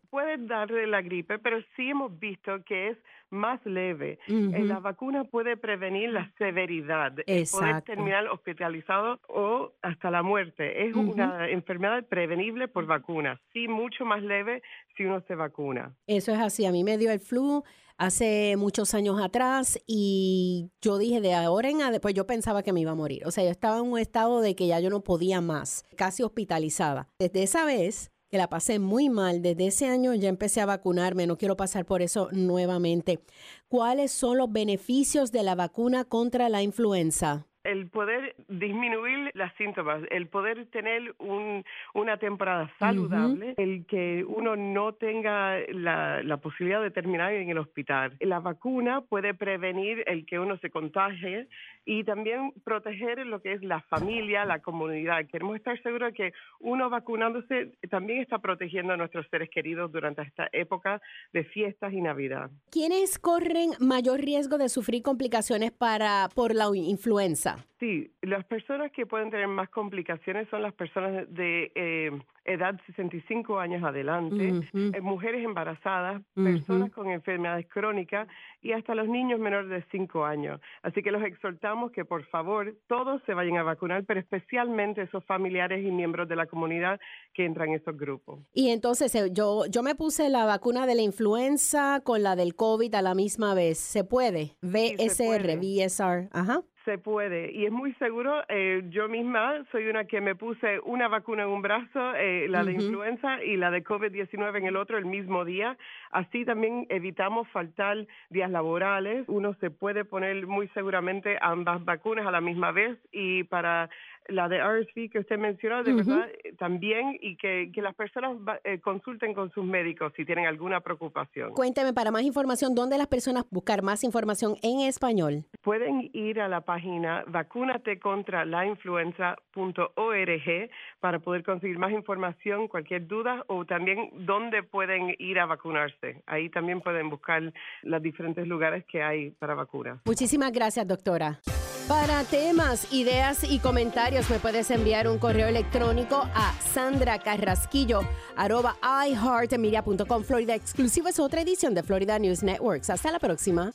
puede darle la gripe, pero sí hemos visto que es más leve. Eh, la vacuna puede prevenir la severidad, poder terminar hospitalizado o hasta la muerte. Es una enfermedad prevenible por vacuna, sí, mucho más leve si uno se vacuna. Eso es así. A mí me dio el flu hace muchos años atrás y yo dije de ahora en adelante, pues yo pensaba que me iba a morir. O sea, yo estaba en un estado de que ya yo no podía más, casi hospitalizada. Desde esa vez que la pasé muy mal. Desde ese año ya empecé a vacunarme, no quiero pasar por eso nuevamente. ¿Cuáles son los beneficios de la vacuna contra la influenza? El poder disminuir las síntomas, el poder tener una temporada saludable, el que uno no tenga la, la, posibilidad de terminar en el hospital. La vacuna puede prevenir el que uno se contagie y también proteger lo que es la familia, la comunidad. Queremos estar seguros de que uno vacunándose también está protegiendo a nuestros seres queridos durante esta época de fiestas y Navidad. ¿Quiénes corren mayor riesgo de sufrir complicaciones para, por la influenza? Sí, las personas que pueden tener más complicaciones son las personas de eh, edad 65 años adelante, eh, mujeres embarazadas, personas con enfermedades crónicas y hasta los niños menores de 5 años. Así que los exhortamos que por favor todos se vayan a vacunar, pero especialmente esos familiares y miembros de la comunidad que entran en esos grupos. Y entonces eh, yo, yo me puse la vacuna de la influenza con la del COVID a la misma vez. ¿Se puede? VSR, VSR. Ajá. Se puede y es muy seguro. Eh, yo misma soy una que me puse una vacuna en un brazo, eh, la de influenza y la de COVID-19 en el otro el mismo día. Así también evitamos faltar días laborales. Uno se puede poner muy seguramente ambas vacunas a la misma vez y para la de RSV que usted mencionó, de verdad, eh, también, y que, que las personas eh, consulten con sus médicos si tienen alguna preocupación. Cuénteme para más información, ¿dónde las personas buscar más información en español? Pueden ir a la página vacunatecontralainfluenza.org para poder conseguir más información, cualquier duda, o también dónde pueden ir a vacunarse. Ahí también pueden buscar los diferentes lugares que hay para vacunas. Muchísimas gracias, doctora. Para temas, ideas y comentarios me puedes enviar un correo electrónico a Sandra Carrasquillo arroba iHeartMedia.com. Florida Exclusiva es otra edición de Florida News Networks. Hasta la próxima.